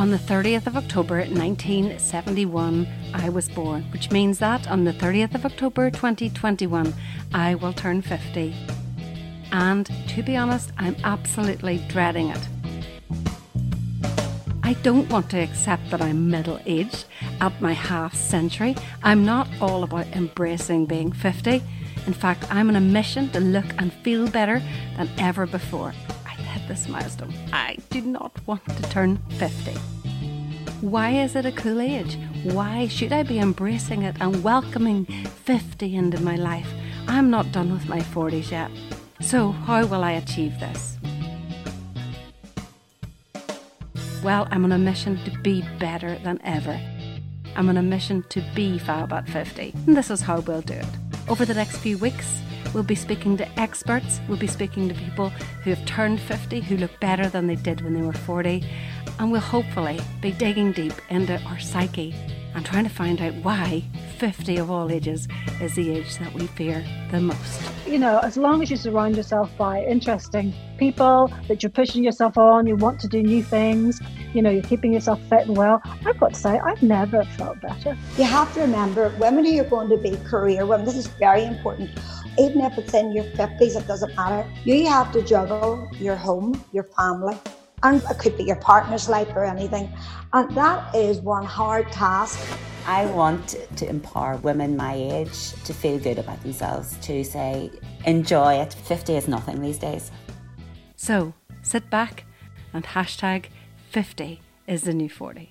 On the 30th of October 1971, I was born, which means that on the 30th of October 2021, I will turn 50. And to be honest, I'm absolutely dreading it. I don't want to accept that I'm middle aged at my half century. I'm not all about embracing being 50. In fact, I'm on a mission to look and feel better than ever before. Hit this milestone. I do not want to turn 50. Why is it a cool age? Why should I be embracing it and welcoming 50 into my life? I'm not done with my 40s yet. So, how will I achieve this? Well, I'm on a mission to be better than ever. I'm on a mission to be fab at 50, and this is how we'll do it. Over the next few weeks, we'll be speaking to experts, we'll be speaking to people who have turned 50, who look better than they did when they were 40, and we'll hopefully be digging deep into our psyche and trying to find out why 50 of all ages is the age that we fear the most. You know, as long as you surround yourself by interesting people, that you're pushing yourself on, you want to do new things, you know, you're keeping yourself fit and well, I've got to say, I've never felt better. You have to remember, women who are going to be career women, this is very important. Even if it's in your 50s, it doesn't matter. You have to juggle your home, your family, and it could be your partner's life or anything. And that is one hard task. I want to empower women my age to feel good about themselves, to say, enjoy it. 50 is nothing these days. So sit back and hashtag 50 is the new 40.